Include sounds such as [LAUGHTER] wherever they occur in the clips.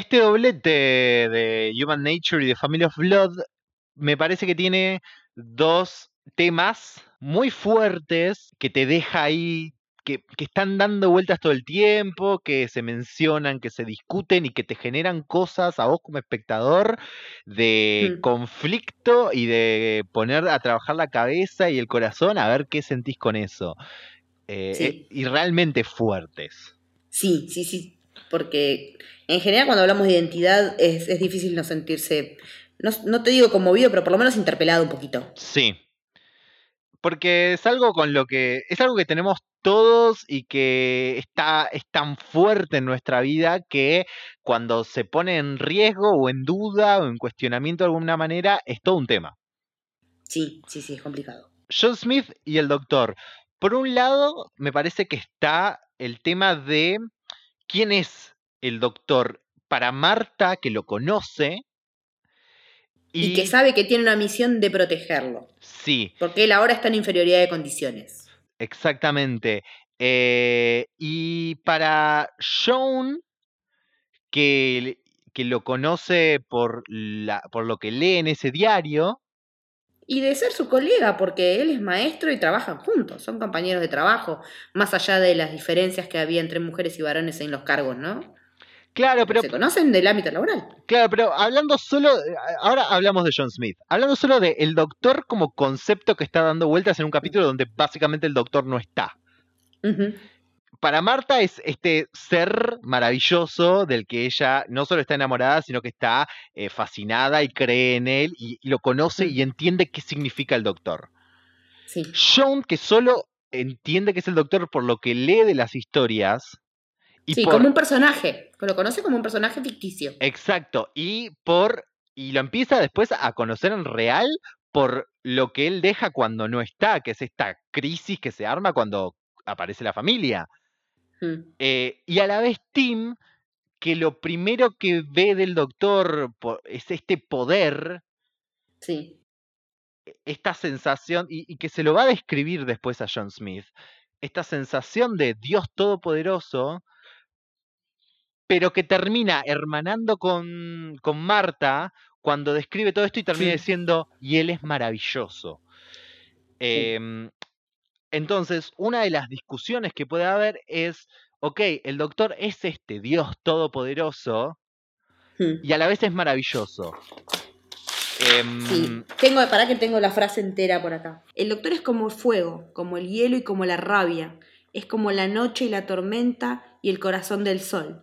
este doblete de Human Nature y de Family of Blood me parece que tiene dos temas muy fuertes que te deja ahí, que, están dando vueltas todo el tiempo, que se mencionan, que se discuten y que te generan cosas a vos como espectador de Mm. conflicto y de poner a trabajar la cabeza y el corazón a ver qué sentís con eso. Eh, Sí. eh, y realmente fuertes. Sí, sí, sí. Porque en general cuando hablamos de identidad es, es difícil no sentirse, no, no te digo conmovido, pero por lo menos interpelado un poquito. Sí. Porque es algo con lo que. Es algo que tenemos todos y que está, es tan fuerte en nuestra vida que cuando se pone en riesgo o en duda o en cuestionamiento de alguna manera, es todo un tema. Sí, sí, sí, es complicado. John Smith y el doctor. Por un lado, me parece que está el tema de quién es el doctor para Marta, que lo conoce. Y, que sabe que tiene una misión de protegerlo. Sí, Porque él ahora está en inferioridad de condiciones. exactamente. Eh, y para Sean, que, que lo conoce por, la, por lo que lee en ese diario, Y de ser su colega, porque él es maestro y trabajan juntos, son compañeros de trabajo, más allá de las diferencias que había entre mujeres y varones en los cargos, ¿no? claro, pero Se conocen del ámbito laboral. Claro, pero hablando solo, ahora hablamos de John Smith, hablando solo de el doctor como concepto que está dando vueltas en un capítulo donde básicamente el doctor no está. Para Marta es este ser maravilloso del que ella no solo está enamorada, sino que está eh, fascinada y cree en él y, y lo conoce y entiende qué significa el doctor. Sí. John, que solo entiende que es el doctor por lo que lee de las historias. Y sí, por- como un personaje. Lo conoce como un personaje ficticio. Exacto, y por y lo empieza después a conocer en real por lo que él deja cuando no está, que es esta crisis que se arma cuando aparece la familia. Mm. Eh, y a la vez Tim, que lo primero que ve del doctor es este poder, Sí. esta sensación, y, y que se lo va a describir después a John Smith, esta sensación de Dios Todopoderoso, pero que termina hermanando con, con Marta cuando describe todo esto y termina Sí. diciendo, y él es maravilloso. Em, entonces, una de las discusiones que puede haber es, ok, el doctor es este Dios Todopoderoso Mm. y a la vez es maravilloso. Em, Sí, tengo, para que tengo la frase entera por acá. El doctor es como el fuego, como el hielo y como la rabia. Es como la noche y la tormenta y el corazón del sol.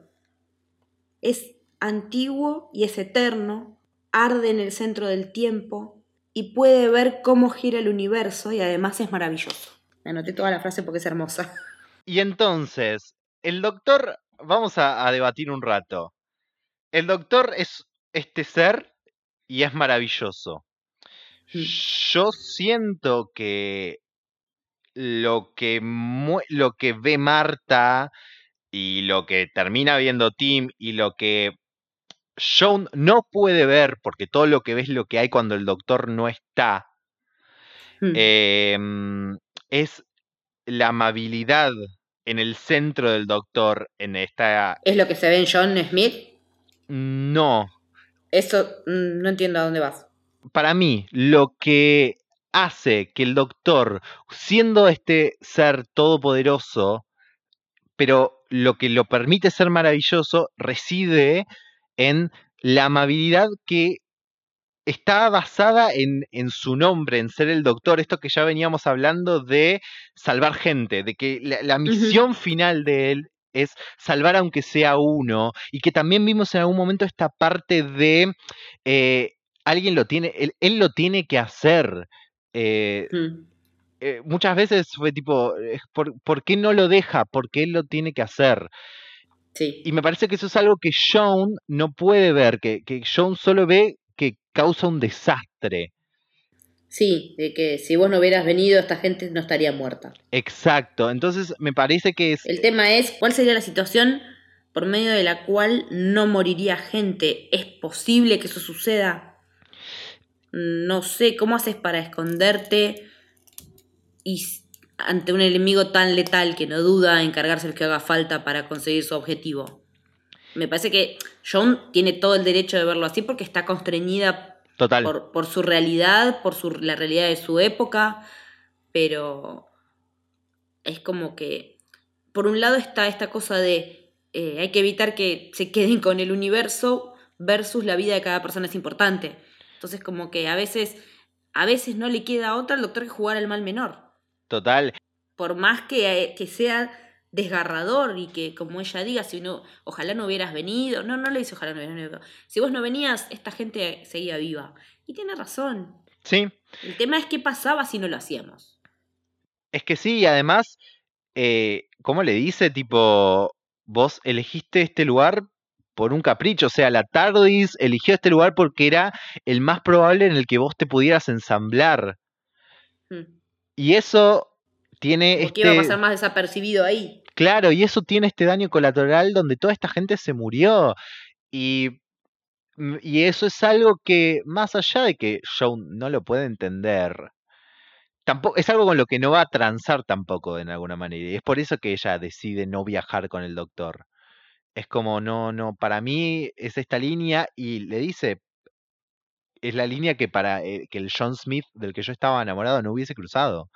Es antiguo y es eterno, arde en el centro del tiempo y puede ver cómo gira el universo y además es maravilloso. Anoté toda la frase porque es hermosa. Y entonces, el doctor, vamos a, a debatir un rato. El doctor es este ser y es maravilloso. Mm. Yo siento que lo que, lo que ve Marta y lo que termina viendo Tim y lo que John no puede ver, porque todo lo que ve es lo que hay cuando el doctor no está, Mm. em, es la amabilidad en el centro del doctor en esta... ¿Es lo que se ve en John Smith? No, Eso mm, no entiendo a dónde vas. para mí, lo que hace que el doctor, siendo este ser todopoderoso, pero lo que lo permite ser maravilloso, reside en la amabilidad que está basada en, en su nombre, en ser el doctor, esto que ya veníamos hablando de salvar gente, de que la, la misión final de él es salvar aunque sea uno, y que también vimos en algún momento esta parte de eh, alguien lo tiene, él, él lo tiene que hacer. eh, Mm. eh, muchas veces fue tipo, ¿por, por qué no lo deja? Porque él lo tiene que hacer. Sí. Y me parece que eso es algo que Sean no puede ver, que, que Sean solo ve que causa un desastre. Sí, de que si vos no hubieras venido, esta gente no estaría muerta. Exacto. Entonces me parece que es. El tema es, ¿cuál sería la situación por medio de la cual no moriría gente? ¿Es posible que eso suceda? No sé, ¿cómo haces para esconderte y ante un enemigo tan letal que no duda en cargarse lo que haga falta para conseguir su objetivo? Me parece que John tiene todo el derecho de verlo así porque está constreñida Total. por, por su realidad, por su, la realidad de su época, pero es como que, por un lado está esta cosa de eh, hay que evitar que se queden con el universo versus la vida de cada persona es importante. Entonces como que a veces, a veces no le queda otra al doctor que jugar al mal menor. Total. Por más que, que sea desgarrador y que como ella diga, si no, ojalá no hubieras venido, no, no le dice ojalá no hubieras venido, si vos no venías, esta gente seguía viva. Y tiene razón. Sí. El tema es qué pasaba si no lo hacíamos. Es que sí, y además, eh, ¿cómo le dice? Tipo, vos elegiste este lugar por un capricho, o sea, la TARDIS eligió este lugar porque era el más probable en el que vos te pudieras ensamblar. Hmm. Y eso tiene Porque este... iba a pasar más desapercibido ahí. Claro, y eso tiene este daño colateral donde toda esta gente se murió. Y, mm, y eso es algo que, más allá de que Joe no lo puede entender, tampoco, es algo con lo que no va a transar tampoco en alguna manera. Y es por eso que ella decide no viajar con el doctor. Es como, no, no, para mí es esta línea y le dice, es la línea que para eh, que el John Smith del que yo estaba enamorado no hubiese cruzado.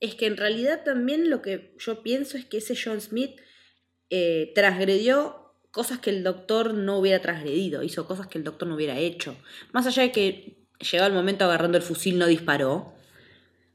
Es que en realidad también lo que yo pienso es que ese John Smith eh, transgredió cosas que el doctor no hubiera transgredido, hizo cosas que el doctor no hubiera hecho. Más allá de que llegado el momento agarrando el fusil no disparó,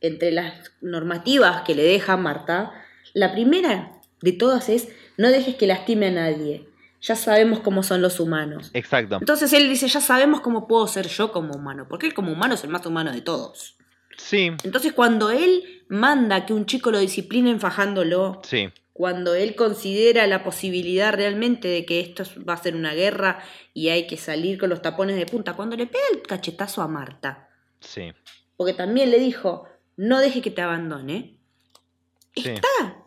entre las normativas que le deja Marta, la primera de todas es no dejes que lastime a nadie. Ya sabemos cómo son los humanos. Exacto. Entonces él dice, ya sabemos cómo puedo ser yo como humano, porque él como humano es el más humano de todos. Sí, Entonces cuando él manda que un chico lo disciplinen fajándolo, sí, cuando él considera la posibilidad realmente de que esto va a ser una guerra y hay que salir con los tapones de punta, cuando le pega el cachetazo a Marta, sí. porque también le dijo, no deje que te abandone, Sí. está,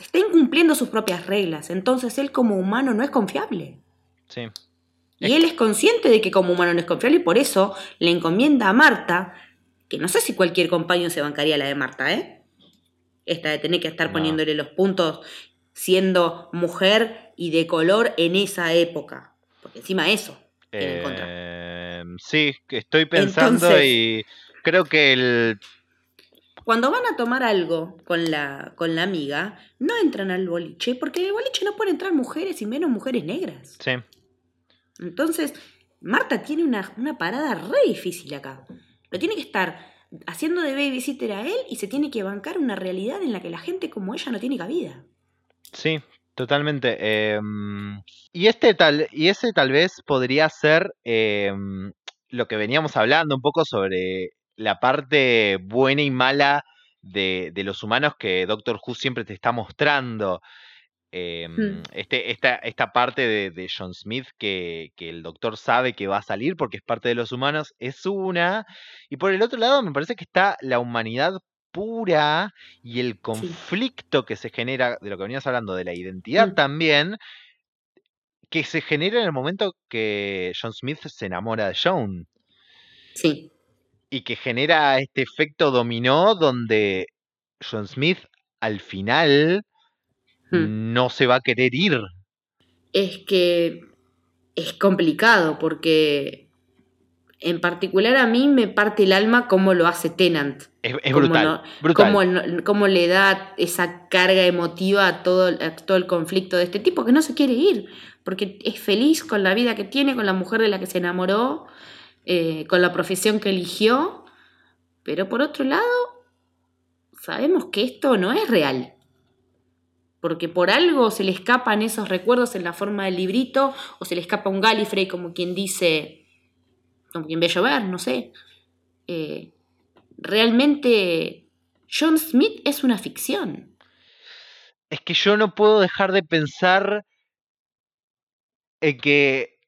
está incumpliendo sus propias reglas, entonces él como humano no es confiable. Sí. Y él es consciente de que como humano no es confiable y por eso le encomienda a Marta, que no sé si cualquier compañero se bancaría la de Marta, ¿eh? Esta de tener que estar No. poniéndole los puntos siendo mujer y de color en esa época. Porque encima eso tiene en contra. Eh, sí, que estoy pensando Entonces- y creo que el... Cuando van a tomar algo con la, con la amiga, no entran al boliche, porque en el boliche no pueden entrar mujeres y menos mujeres negras. Sí, Entonces, Marta tiene una, una parada re difícil acá. Lo tiene que estar haciendo de babysitter a él y se tiene que bancar una realidad en la que la gente como ella no tiene cabida. sí, totalmente. em, y este tal, y ese tal vez podría ser em, lo que veníamos hablando un poco sobre la parte buena y mala de, de los humanos que Doctor Who siempre te está mostrando. Em, Hmm. este, esta, esta parte de, de John Smith que, que el doctor sabe que va a salir porque es parte de los humanos es una. Y por el otro lado me parece que está la humanidad pura y el conflicto que se genera, de lo que venías hablando, de la identidad Mm. también, que se genera en el momento que John Smith se enamora de Joan Sí. y que genera este efecto dominó donde John Smith al final Hmm. no se va a querer ir. Es que es complicado porque en particular a mí me parte el alma cómo lo hace Tennant. Es, es Cómo brutal. no- brutal. Cómo, le da esa carga emotiva a todo, a todo el conflicto de este tipo que no se quiere ir, porque es feliz con la vida que tiene, con la mujer de la que se enamoró, eh, con la profesión que eligió, pero por otro lado, sabemos que esto no es real. Porque por algo se le escapan esos recuerdos en la forma del librito, o se le escapa un Gallifrey, como quien dice, como quien ve llover, no sé. Eh, realmente John Smith es una ficción. Es que yo no puedo dejar de pensar en que,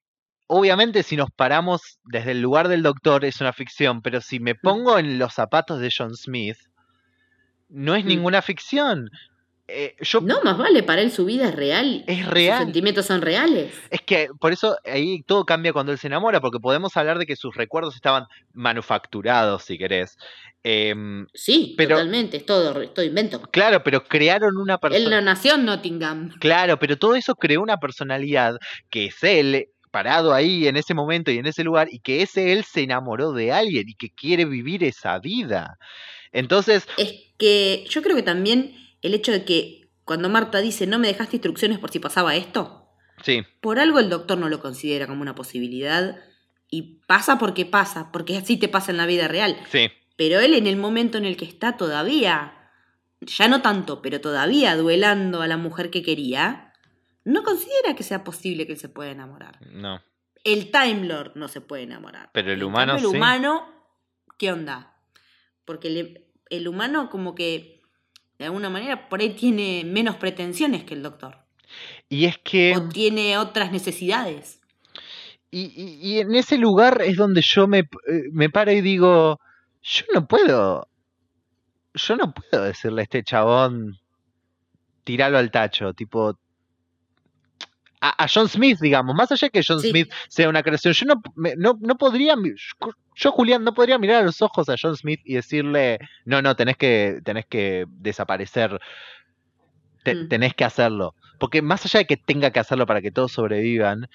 obviamente, si nos paramos desde el lugar del doctor es una ficción, pero si me pongo en los zapatos de John Smith, no es Mm. ninguna ficción. Eh, yo No, más vale, para él su vida es real. Es Sus real. sentimientos son reales. Es que por eso ahí todo cambia cuando él se enamora, porque podemos hablar de que sus recuerdos estaban manufacturados, si querés. Em, Sí, Pero- totalmente, es todo, es todo invento. claro, pero crearon una Él persona. no nació en Nottingham. Claro, pero todo eso creó una personalidad que es él parado ahí en ese momento y en ese lugar y que ese él se enamoró de alguien y que quiere vivir esa vida. Entonces, Es que yo creo que también el hecho de que cuando Marta dice no me dejaste instrucciones por si pasaba esto, sí, por algo el doctor no lo considera como una posibilidad y pasa porque pasa, porque así te pasa en la vida real. sí, Pero él en el momento en el que está todavía, ya no tanto, pero todavía duelando a la mujer que quería, no considera que sea posible que él se pueda enamorar. no. El Time Lord no se puede enamorar. Pero el humano sí. El humano, ¿qué onda? Porque el humano como que, de alguna manera, por ahí tiene menos pretensiones que el doctor. Y es que... O tiene otras necesidades. Y, y- y en ese lugar es donde yo me, eh, me paro y digo, yo no puedo, yo no puedo decirle a este chabón, tiralo al tacho, tipo, a, a John Smith, digamos, más allá que John Sí. Smith sea una creación, yo no, no, no podría, yo Julián, no podría mirar a los ojos a John Smith y decirle, no, no, tenés que, tenés que desaparecer, te- Mm. tenés que hacerlo, porque más allá de que tenga que hacerlo para que todos sobrevivan,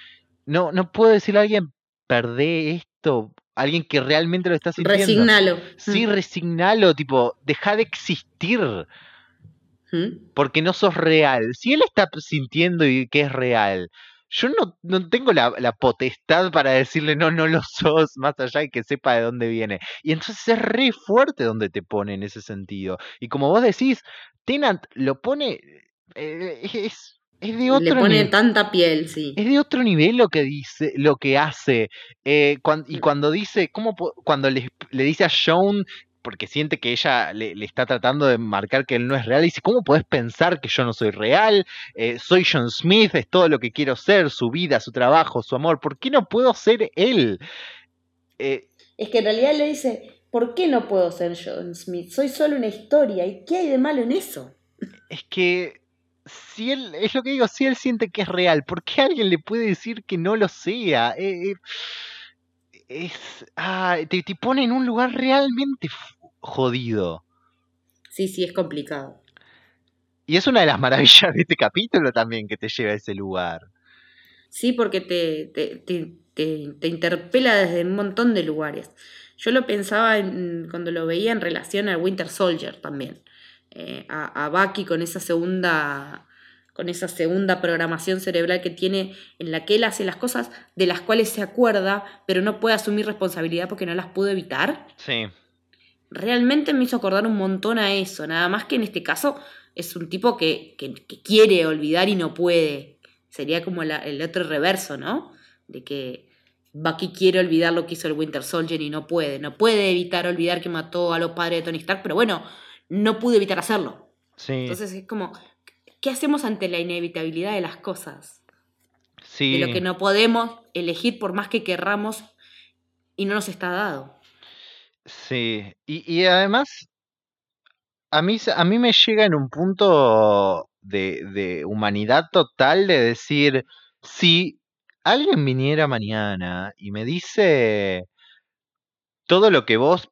no, no puedo decirle a alguien, perdé esto, alguien que realmente lo está sintiendo. Resignalo. Sí, resignalo, tipo, deja de existir, ¿Mm? porque no sos real. Si él está sintiendo y que es real, yo no, no tengo la, la potestad para decirle, no, no lo sos, más allá de que sepa de dónde viene. Y entonces es re fuerte donde te pone en ese sentido. Y como vos decís, Tenant lo pone, eh, es, es de otro Le pone nivel. tanta piel, sí. Es de otro nivel lo que dice, lo que hace. Eh, y Mm. cuando dice, ¿cómo cuando le, le dice a Joan, porque siente que ella le, le está tratando de marcar que él no es real, dice, ¿cómo podés pensar que yo no soy real? Eh, soy John Smith, es todo lo que quiero ser, su vida, su trabajo, su amor. ¿Por qué no puedo ser él? Eh, Es que en realidad le dice, ¿por qué no puedo ser John Smith? Soy solo una historia. ¿Y qué hay de malo en eso? es que si él, es lo que digo, si él siente que es real, ¿por qué alguien le puede decir que no lo sea? Eh, es, ah, te, te pone en un lugar realmente jodido. Sí, sí, es complicado. Y es una de las maravillas de este capítulo también que te lleva a ese lugar. Sí, porque te, te, te, te- te interpela desde un montón de lugares. Yo lo pensaba en- cuando lo veía en relación al Winter Soldier también. Eh, a, a Bucky con esa segunda con esa segunda programación cerebral que tiene en la que él hace las cosas de las cuales se acuerda, pero no puede asumir responsabilidad porque no las pudo evitar. Sí, realmente me hizo acordar un montón a eso. Nada más que en este caso es un tipo que, que- que quiere olvidar y no puede. Sería como la- el otro reverso, ¿no? De que Bucky quiere olvidar lo que hizo el Winter Soldier y no puede. No puede evitar olvidar que mató a los padres de Tony Stark, pero bueno, no pudo evitar hacerlo. sí, Entonces es como, ¿qué hacemos ante la inevitabilidad de las cosas? sí. De lo que no podemos elegir por más que querramos y no nos está dado. Sí, y, y además, a mí, a mí me llega en un punto de, de humanidad total de decir, si alguien viniera mañana y me dice todo lo que vos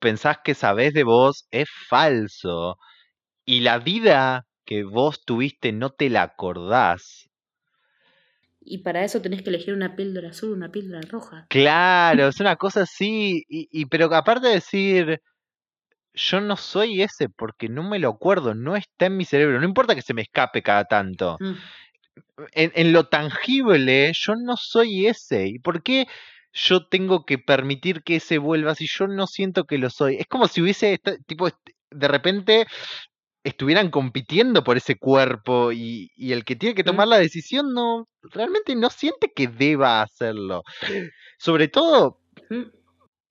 pensás que sabés de vos es falso y la vida que vos tuviste no te la acordás. Y para eso tenés que elegir una píldora azul una píldora roja. Claro, es [LAUGHS] una cosa así, y, y- pero aparte de decir, yo no soy ese porque no me lo acuerdo, no está en mi cerebro, no importa que se me escape cada tanto. Mm. En, en lo tangible, yo no soy ese. ¿Y por qué yo tengo que permitir que ese vuelva si yo no siento que lo soy? Es como si hubiese, esta- tipo, est- de repente estuvieran compitiendo por ese cuerpo y, y el que tiene que tomar la decisión no, realmente no siente que deba hacerlo. Sobre todo Mm.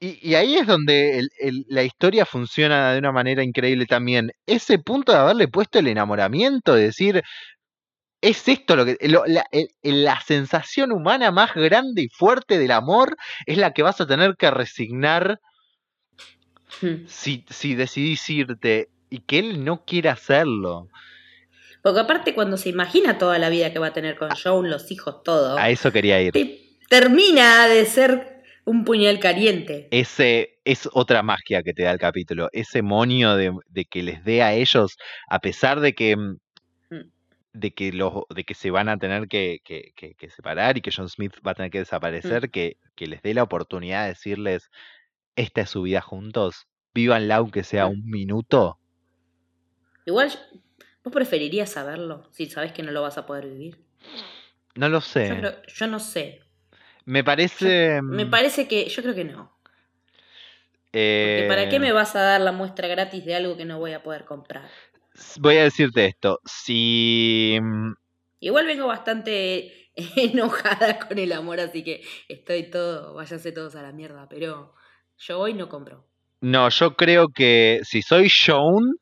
y, y ahí es donde el- el- la historia funciona de una manera increíble también. Ese punto de haberle puesto el enamoramiento, de decir, es esto lo que. lo- la, la sensación humana más grande y fuerte del amor es la que vas a tener que resignar si, si decidís irte y que él no quiere hacerlo. Porque aparte cuando se imagina toda la vida que va a tener con Joan, los hijos, todo, A eso quería ir. te- termina de ser un puñal caliente. Ese es otra magia que te da el capítulo. Ese monio de, de que les dé a ellos, a pesar de que mm, Mm. de que los de que se van a tener que, que- que- que separar y que John Smith va a tener que desaparecer, que, que les dé la oportunidad de decirles esta es su vida juntos, vívanla aunque sea Mm. un minuto. Igual, ¿vos preferirías saberlo si sabes que no lo vas a poder vivir? No lo Yo, sé. creo- yo no sé. Me parece. Me mm, parece que, yo creo que no. Porque ¿para qué eh, me vas a dar la muestra gratis de algo que no voy a poder comprar? Voy a decirte esto. Si. mm, Igual vengo bastante [LAUGHS] enojada con el amor, así que estoy todo, váyanse todos a la mierda, pero yo hoy no compro. No, yo creo que si soy Joan,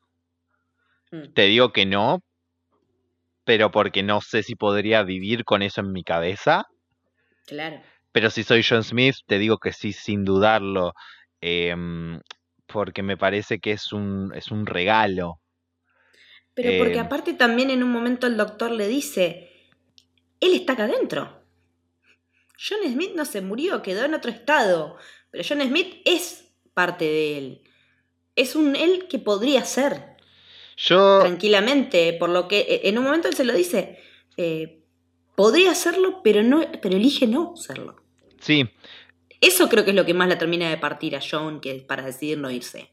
Mm. te digo que no. Pero porque no sé si podría vivir con eso en mi cabeza. Claro. Pero si soy John Smith, te digo que sí, sin dudarlo. em, porque me parece que es un, es un regalo. Pero porque Eh, aparte también en un momento el doctor le dice, él está acá adentro. John Smith no se murió, quedó en otro estado. Pero John Smith es parte de él. Es un él que podría ser. Yo, tranquilamente, por lo que eh, en un momento él se lo dice, eh, podría hacerlo, pero no, pero elige no serlo. sí, Eso creo que es lo que más la termina de partir a John que para decidir no irse.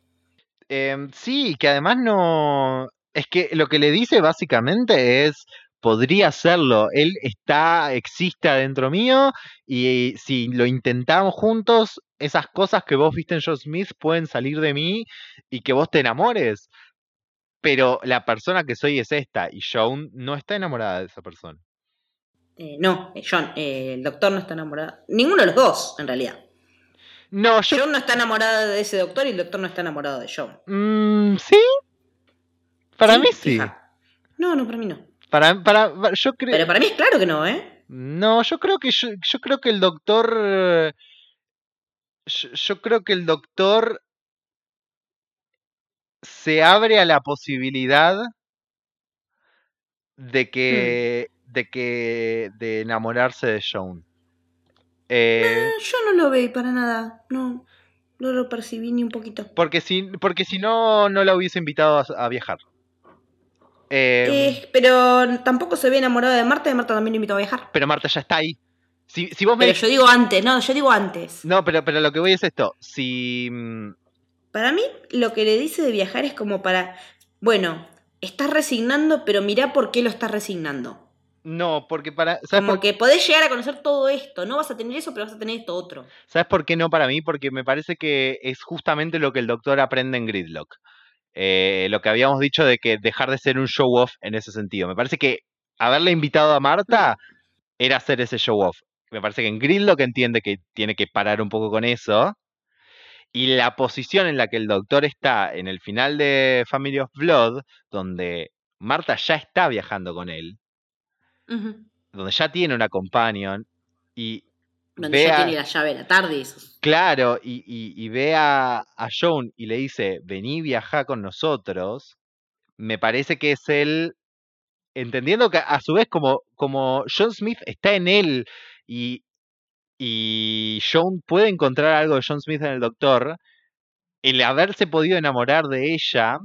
em, sí, que además no... Es que lo que le dice básicamente es, podría hacerlo, él está, existe adentro mío y si lo intentamos juntos, esas cosas que vos viste en John Smith pueden salir de mí y que vos te enamores. Pero la persona que soy es esta y Joan no está enamorada de esa persona. Eh, no, eh, John, eh, el doctor no está enamorado. Ninguno de los dos, en realidad. No, yo... John no está enamorada de ese doctor y el doctor no está enamorado de John. Mm, ¿Sí? Para mí sí. No, no, para mí no. Para, para, yo creo... Pero para mí es claro que no, ¿eh? No, yo creo que yo, yo creo que el doctor yo, yo creo que el doctor se abre a la posibilidad de que de que de enamorarse de Joan. Eh, Eh, yo no lo veo para nada. No, no lo percibí ni un poquito. porque si porque si no no la hubiese invitado a, a viajar. Eh, Eh, pero tampoco se ve enamorado de Marta y Marta también lo invitó a viajar. pero Marta ya está ahí. Si, si vos me Pero yo digo antes, no, yo digo antes. No, pero pero lo que voy es esto. Si mm, Para mí, lo que le dice de viajar es como para, bueno, estás resignando, pero mirá por qué lo estás resignando. no, porque para ¿sabes Como por que podés llegar a conocer todo esto. No vas a tener eso, pero vas a tener esto otro. ¿Sabes por qué no para mí? Porque me parece que es justamente lo que el doctor aprende en Gridlock. Eh, lo que habíamos dicho de que dejar de ser un show off en ese sentido. Me parece que haberle invitado a Marta era hacer ese show off. Me parece que en Gridlock entiende que tiene que parar un poco con eso. Y la posición en la que el doctor está en el final de Family of Blood, donde Marta ya está viajando con él, donde ya tiene una companion y Donde ya a- tiene la llave de la. Claro, y, y- y ve a, a Joan y le dice, vení, viaja con nosotros, me parece que es él, entendiendo que a su vez como, como John Smith está en él y, y Joan puede encontrar algo de John Smith en el doctor, el haberse podido enamorar de ella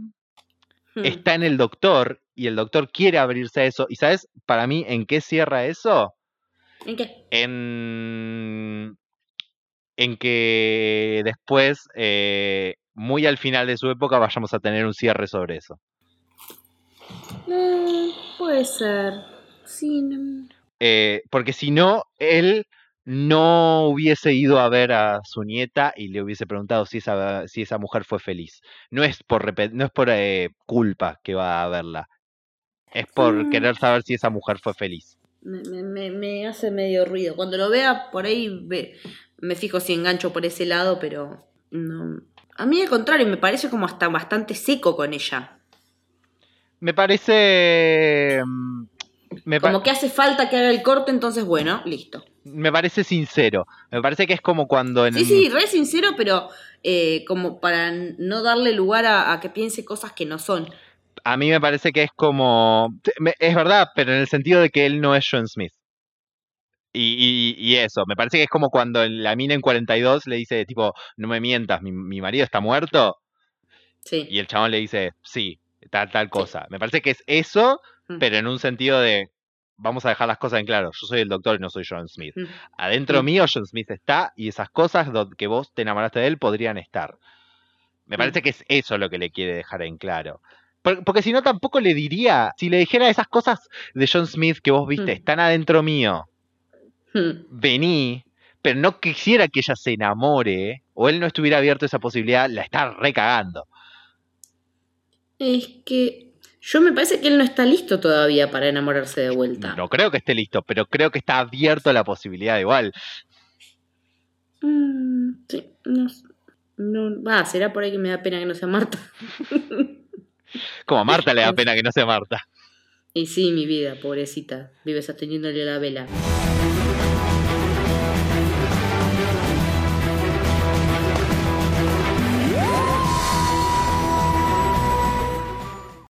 Hmm. está en el doctor y el doctor quiere abrirse a eso. ¿Y sabes para mí en qué cierra eso? ¿En qué? en, en que después, eh, muy al final de su época, vayamos a tener un cierre sobre eso. Eh, puede ser. Sí, no. Eh, porque si no, él no hubiese ido a ver a su nieta y le hubiese preguntado si esa, si esa mujer fue feliz. No es por, no es por eh, culpa que va a verla. Es por Mm. querer saber si esa mujer fue feliz. Me, me- me- me hace medio ruido. Cuando lo vea por ahí, ve- me fijo si engancho por ese lado, pero no. A mí al contrario, me parece como hasta bastante seco con ella. Me parece... Me, Como que hace falta que haga el corte, entonces bueno, listo. me parece sincero. Me parece que es como cuando en Sí, sí, re sincero, pero eh, como para no darle lugar a, a que piense cosas que no son. A mí me parece que es como. Es verdad, pero en el sentido de que él no es John Smith. Y, y- y eso, me parece que es como cuando la mina en 42 le dice, tipo, no me mientas, mi, mi marido está muerto. Sí. Y el chabón le dice, sí, tal, tal cosa. Me parece que es eso, Mm. pero en un sentido de, vamos a dejar las cosas en claro, yo soy el doctor y no soy John Smith. Mm. Adentro Mm. mío John Smith está y esas cosas que vos te enamoraste de él podrían estar. Me Mm. parece que es eso lo que le quiere dejar en claro. Por- Porque si no, tampoco le diría, si le dijera esas cosas de John Smith que vos viste, Mm. están adentro mío, Mm. vení, pero no quisiera que ella se enamore, o él no estuviera abierto a esa posibilidad, la está recagando. Es que yo me parece que él no está listo todavía para enamorarse de vuelta. No creo que esté listo, pero creo que está abierto a la posibilidad igual. Mm, sí, no, no, va, será por ahí que me da pena que no sea Marta. [LAUGHS] Como a Marta le da [LAUGHS] pena que no sea Marta. Y sí, mi vida, pobrecita, vive sosteniéndole la vela.